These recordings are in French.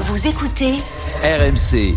Vous écoutez RMC.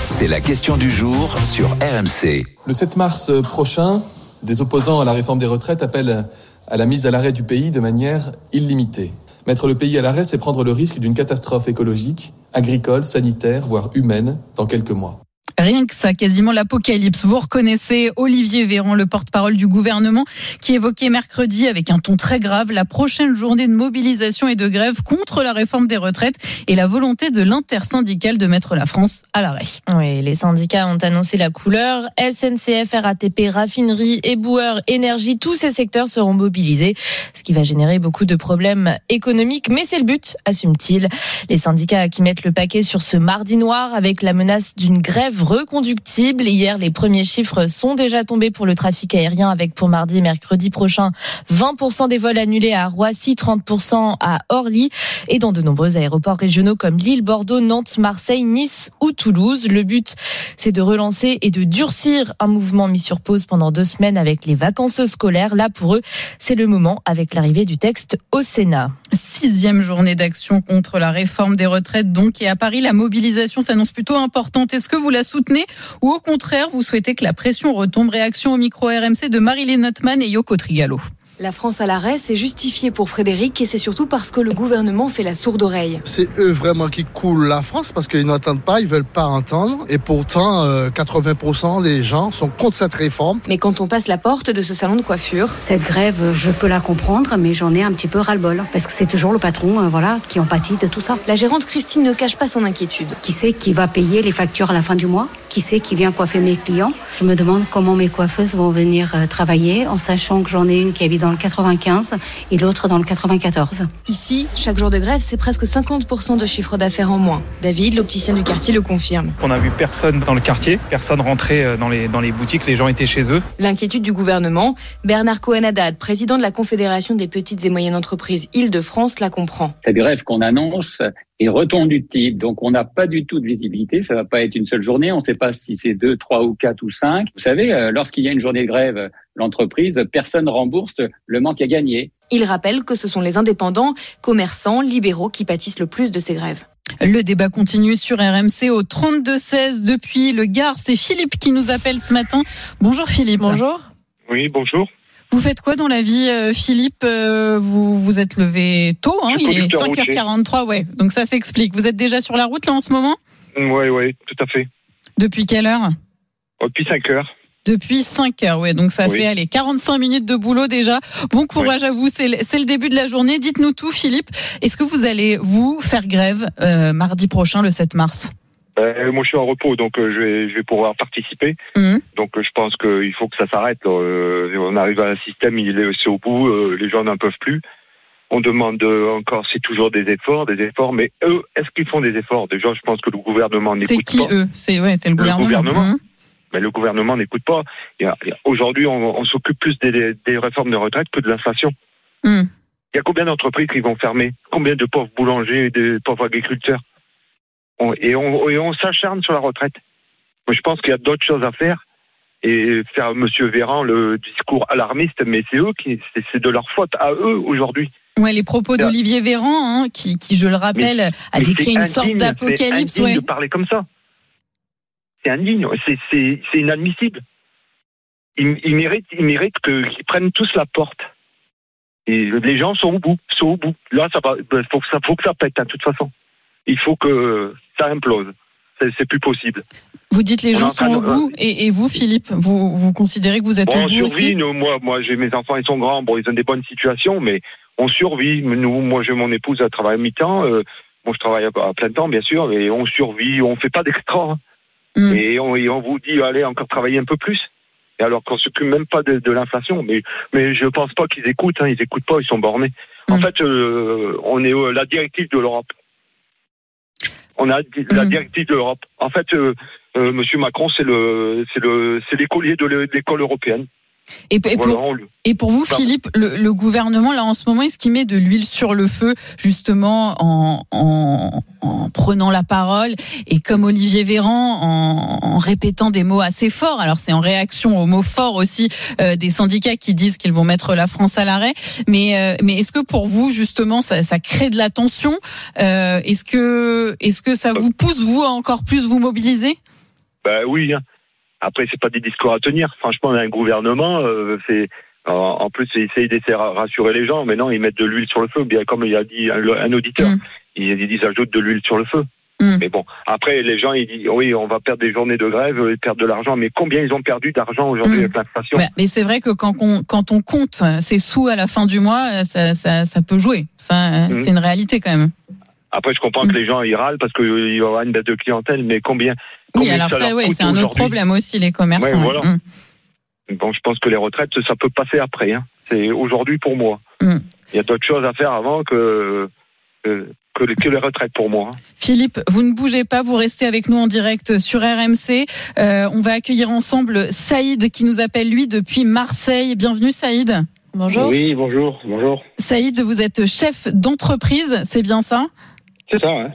C'est la question du jour sur RMC. Le 7 mars prochain, des opposants à la réforme des retraites appellent à la mise à l'arrêt du pays de manière illimitée. Mettre le pays à l'arrêt, c'est prendre le risque d'une catastrophe écologique, agricole, sanitaire, voire humaine dans quelques mois. Rien que ça, quasiment l'apocalypse. Vous reconnaissez Olivier Véran, le porte-parole du gouvernement, qui évoquait mercredi avec un ton très grave la prochaine journée de mobilisation et de grève contre la réforme des retraites et la volonté de l'intersyndicale de mettre la France à l'arrêt. Oui, les syndicats ont annoncé la couleur. SNCF, RATP, raffinerie, éboueur, énergie, tous ces secteurs seront mobilisés, ce qui va générer beaucoup de problèmes économiques. Mais c'est le but, assume-t-il. Les syndicats qui mettent le paquet sur ce mardi noir avec la menace d'une grève reconductible. Hier, les premiers chiffres sont déjà tombés pour le trafic aérien avec pour mardi et mercredi prochain 20% des vols annulés à Roissy, 30% à Orly et dans de nombreux aéroports régionaux comme Lille, Bordeaux, Nantes, Marseille, Nice ou Toulouse. Le but, c'est de relancer et de durcir un mouvement mis sur pause pendant deux semaines avec les vacances scolaires. Là, pour eux, c'est le moment avec l'arrivée du texte au Sénat. Sixième journée d'action contre la réforme des retraites, donc, et à Paris, la mobilisation s'annonce plutôt importante. Est-ce que vous la soutenez ou au contraire, vous souhaitez que la pression retombe? Réaction au micro RMC de Marilyn Notman et Yoko Trigalo. La France à l'arrêt, c'est justifié pour Frédéric et c'est surtout parce que le gouvernement fait la sourde oreille. C'est eux vraiment qui coulent la France parce qu'ils n'entendent pas, ils veulent pas entendre. Et pourtant, euh, 80% des gens sont contre cette réforme. Mais quand on passe la porte de ce salon de coiffure, Cette grève, je peux la comprendre, mais j'en ai un petit peu ras-le-bol. Parce que c'est toujours le patron, euh, voilà, qui en pâtit de tout ça. la gérante Christine ne cache pas son inquiétude. Qui c'est qui va payer les factures à la fin du mois? Qui c'est qui vient coiffer mes clients? Je me demande comment mes coiffeuses vont venir euh, travailler, en sachant que j'en ai une qui habite dans le 95 et l'autre dans le 94. Ici, chaque jour de grève, c'est presque 50% de chiffre d'affaires en moins. David, l'opticien du quartier, le confirme. On a vu personne dans le quartier, personne rentrer euh, dans les, dans les boutiques, les gens étaient chez eux. L'inquiétude du gouvernement, Bernard Cohen-Haddad, président de la Confédération des petites et moyennes entreprises Île-de-France, la comprend. Cette grève qu'on annonce est reconductible, donc on n'a pas du tout de visibilité. Ça va pas être une seule journée. On ne sait pas si c'est deux, trois ou quatre ou cinq. Vous savez, euh, lorsqu'il y a une journée de grève, l'entreprise, personne rembourse le manque à gagner. Il rappelle que ce sont les indépendants, commerçants, libéraux qui pâtissent le plus de ces grèves. Le débat continue sur RMC au 32-16 depuis le Gard. C'est Philippe qui nous appelle ce matin. Bonjour Philippe. Bonjour. Oui, bonjour. Vous faites quoi dans la vie, euh, Philippe? Euh, Vous vous êtes levé tôt, hein? Il est conducteur routier. 5h43, ouais. Donc ça s'explique. Vous êtes déjà sur la route là en ce moment? Oui, oui, tout à fait. Depuis quelle heure? Depuis 5 heures. Depuis 5 heures, ouais. Donc ça Oui. fait aller 45 minutes de boulot déjà. Bon courage à vous. C'est le, début de la journée. Dites-nous tout, Philippe. Est-ce que vous allez vous faire grève euh, mardi prochain, le 7 mars? Euh, moi, je suis en repos, donc euh, je, vais, je vais pouvoir participer. Mhm. Donc, je pense qu'il faut que ça s'arrête. On arrive à un système, il est c'est au bout, les gens n'en peuvent plus. On demande encore, c'est toujours des efforts, des efforts, mais eux, est-ce qu'ils font des efforts? Déjà, je pense que le gouvernement C'est n'écoute qui pas. eux? C'est ouais, c'est le Le gouvernement. gouvernement. Mais le gouvernement n'écoute pas. Aujourd'hui, on, on s'occupe plus des, des réformes de retraite que de l'inflation. Mhm. Il y a combien d'entreprises qui vont fermer? Combien de pauvres boulangers et de pauvres agriculteurs? On- Et on, et on s'acharne sur la retraite. Moi, je pense qu'il y a d'autres choses à faire. Et faire Monsieur Véran le discours alarmiste, mais c'est eux qui, c'est de leur faute à eux aujourd'hui. Ouais, les propos d'Olivier Véran, hein, qui, qui, je le rappelle, a décrit une sorte d'apocalypse. Ouais. de parler comme ça. C'est indigne, c'est- inadmissible. Ils, ils méritent, ils méritent que- qu'ils prennent tous la porte. Et les gens sont au bout, sont au bout. Là, ça va, ben, faut que ça, faut que ça pète, hein, de toute façon. Il faut que ça implose. C'est plus possible. Vous dites les gens sont au bout, et, et vous, Philippe, vous, vous considérez que vous êtes Bon, au on bout survit, aussi nous, moi, moi j'ai mes enfants, ils sont grands, bon, ils ont des bonnes situations, mais on survit. Nous, moi, j'ai mon épouse, elle travaille à mi-temps, euh, moi, je travaille à, à plein temps, bien sûr, et on survit, on fait pas d'extra. Mm. Et, on, et on vous dit, allez, encore travailler un peu plus. Et alors qu'on s'occupe même pas de, de l'inflation, mais, mais je pense pas qu'ils écoutent, hein, ils écoutent pas, ils sont bornés. En Mm. fait, euh, on est euh, la directive de l'Europe. On a la Mhm. directive de l'Europe. En fait, euh, euh, Monsieur Macron, c'est le, c'est le, c'est l'écolier de l'é- de l'école européenne. Et, et Voilà, pour, on le- et pour vous, Pardon. Philippe, le, le gouvernement, là, en ce moment, est-ce qu'il met de l'huile sur le feu, justement, en, en, en prenant la parole et comme Olivier Véran, en, en répétant des mots assez forts? Alors, c'est en réaction aux mots forts aussi euh, des syndicats qui disent qu'ils vont mettre la France à l'arrêt. Mais, euh, mais est-ce que pour vous, justement, ça, ça crée de la tension? Euh, Est-ce que, est-ce que ça vous pousse, vous, à encore plus vous mobiliser? Bah oui. hein. Après, c'est pas des discours à tenir. Franchement, on a un gouvernement. Euh, c'est en, plus, ils essayent d'essayer de rassurer les gens, mais non, ils mettent de l'huile sur le feu. Bien comme il a dit un, un auditeur, Mm. ils, ils ajoutent de l'huile sur le feu. Mm. Mais bon, après, les gens, ils disent oui, on va perdre des journées de grève, euh, perdre de l'argent. Mais combien ils ont perdu d'argent aujourd'hui Mm. avec l'inflation? Mais c'est vrai que quand on, quand on compte ses sous à la fin du mois, euh, ça, ça, ça peut jouer. Ça, euh, Mhm. c'est une réalité quand même. Après, je comprends Mm. que les gens ils râlent parce qu'il y aura une baisse de clientèle, mais combien Oui, combien alors ça ça, leur ouais, coûte c'est un autre problème aussi, les commerçants. Ouais, voilà. Bon, je pense que les retraites, ça peut passer après. Hein. C'est aujourd'hui pour moi. Mm. Il y a d'autres choses à faire avant que que, que les, que les retraites pour moi. hein. Philippe, vous ne bougez pas, vous restez avec nous en direct sur RMC. Euh, on va accueillir ensemble Saïd qui nous appelle lui depuis Marseille. Bienvenue Saïd. Bonjour. Oui, bonjour, bonjour. Saïd, vous êtes chef d'entreprise, c'est bien ça? C'est ça, ouais.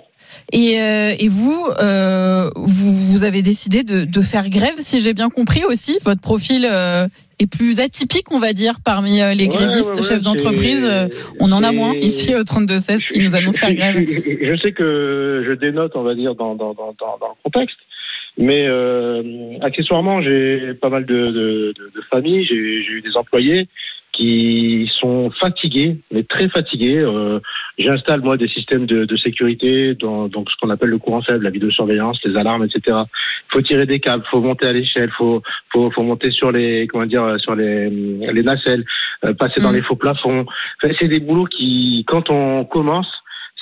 Et, euh, et vous, euh, vous, vous avez décidé de, de faire grève, si j'ai bien compris aussi. Votre profil euh, est plus atypique, on va dire, parmi les grévistes, ouais, ouais, chefs d'entreprise. On en a moins ici au 32-16 qui nous annoncent faire grève. Je, sais que je dénote, on va dire, dans, dans, dans, dans, le contexte. Mais accessoirement, j'ai pas mal de, de, familles, j'ai eu des employés qui sont fatigués, mais très fatigués. Euh, J'installe moi des systèmes de, de sécurité, dans, donc ce qu'on appelle le courant faible, la vidéosurveillance, les alarmes, etc. Il faut tirer des câbles, faut monter à l'échelle, faut, faut, faut monter sur les, comment dire, sur les, les nacelles, euh, passer dans Mm. les faux plafonds. Enfin, c'est des boulots qui, quand on commence,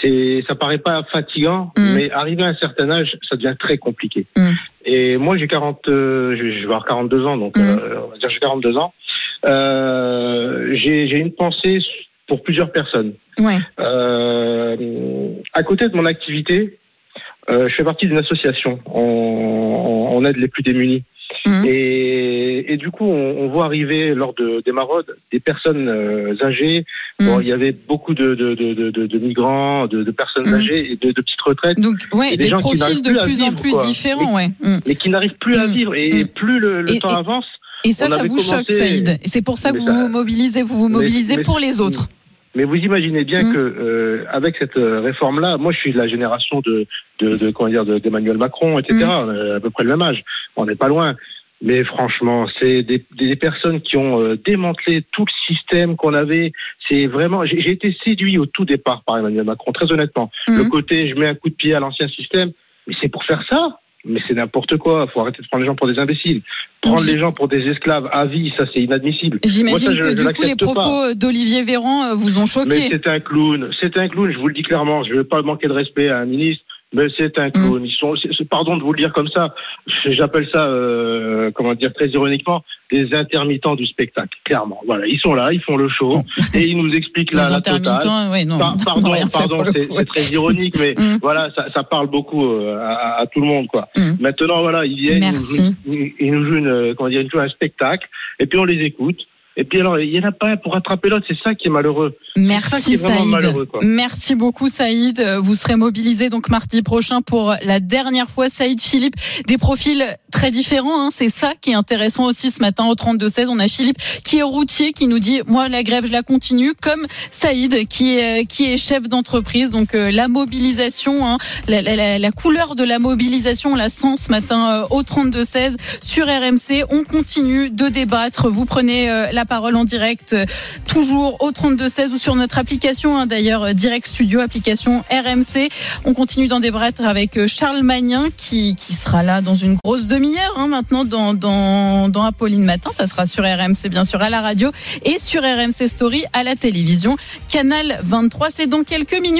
c'est, ça paraît pas fatigant, Mm. mais arrivé à un certain âge, ça devient très compliqué. Mm. Et moi, j'ai 40, euh, je vais avoir 42 ans, donc euh, on va dire j'ai 42 ans. Euh, j'ai, une pensée pour plusieurs personnes. Ouais. Euh, à côté de mon activité, euh, je fais partie d'une association. On, on- aide les plus démunis. Mhm. Et, et du coup, on, on voit arriver lors de, des maraudes des personnes euh, âgées. Bon, Mhm. il y avait beaucoup de, de, de, de, de- de migrants, de, de personnes Mhm. âgées et de, de petites retraites, Donc, ouais, Et des des gens qui profils n'arrivent de plus plus en vivre, plus quoi. différents, ouais. Mais qui n'arrivent plus à vivre. Et plus le, le temps avance, Et ça, On ça vous choque, Saïd. Et c'est pour ça que Mais vous ça- vous mobilisez, vous vous mobilisez mais- pour les autres. Mais vous imaginez bien Mm. que euh, avec cette euh, réforme-là, moi je suis de la génération de, de, de comment dire de- d'Emmanuel Macron, etc. Mm. On est à peu près le même âge. On n'est pas loin. Mais franchement, c'est des, des personnes qui ont euh, démantelé tout le système qu'on avait. C'est vraiment. J'ai été séduit au tout départ par Emmanuel Macron, très honnêtement. Mm. Le côté, je mets un coup de pied à l'ancien système, mais c'est pour faire ça. Mais c'est n'importe quoi. Faut arrêter de prendre les gens pour des imbéciles. Prendre les gens pour des esclaves à vie, ça c'est inadmissible. J'imagine je- que je du coup, les propos d'Olivier Véran euh, vous ont Mais choqué. c'est un clown, c'est un clown, je vous le dis clairement, je ne veux pas manquer de respect à un ministre, mais c'est un clown. Ils sont, pardon de vous le dire comme ça, j'appelle ça, euh, comment dire, très ironiquement, des intermittents du spectacle, clairement. Voilà, ils sont là, ils font le show, et ils nous expliquent Les la, totale. intermittents, ouais, non. Par- on pardon, pardon, c'est très ironique, mais Mm. voilà, ça, ça parle beaucoup euh, à, à tout le monde, quoi. Mm. Maintenant, voilà, ils viennent, ils nous, Merci. jouent, ils- ils nous jouent une, comment dire, ils nous jouent un spectacle, et puis on les écoute. Et puis alors, il y en a pas un pour attraper l'autre, c'est ça qui est malheureux. C'est ça qui Merci est Saïd. malheureux, quoi. Merci beaucoup Saïd. Vous serez mobilisé donc mardi prochain pour la dernière fois. Saïd Philippe, des profils très différents. Hein. C'est ça qui est intéressant aussi ce matin au 32-16. On a Philippe qui est routier, qui nous dit moi la grève je la continue, comme Saïd qui est qui est chef d'entreprise. Donc euh, la mobilisation, hein, la, la- la- la couleur de la mobilisation, on la sent ce matin euh, au 32-16 sur RMC. On continue de débattre. Vous prenez euh, la parole en direct euh, toujours au 32-16 ou sur notre application, hein, d'ailleurs, euh, Direct Studio, application RMC. On continue d'en débattre avec euh, Charles Magnin qui, qui sera là dans une grosse demi-heure hein, maintenant dans, dans, dans Apolline Matin. Ça sera sur RMC, bien sûr, à la radio et sur RMC Story à la télévision. Canal 23, c'est dans quelques minutes.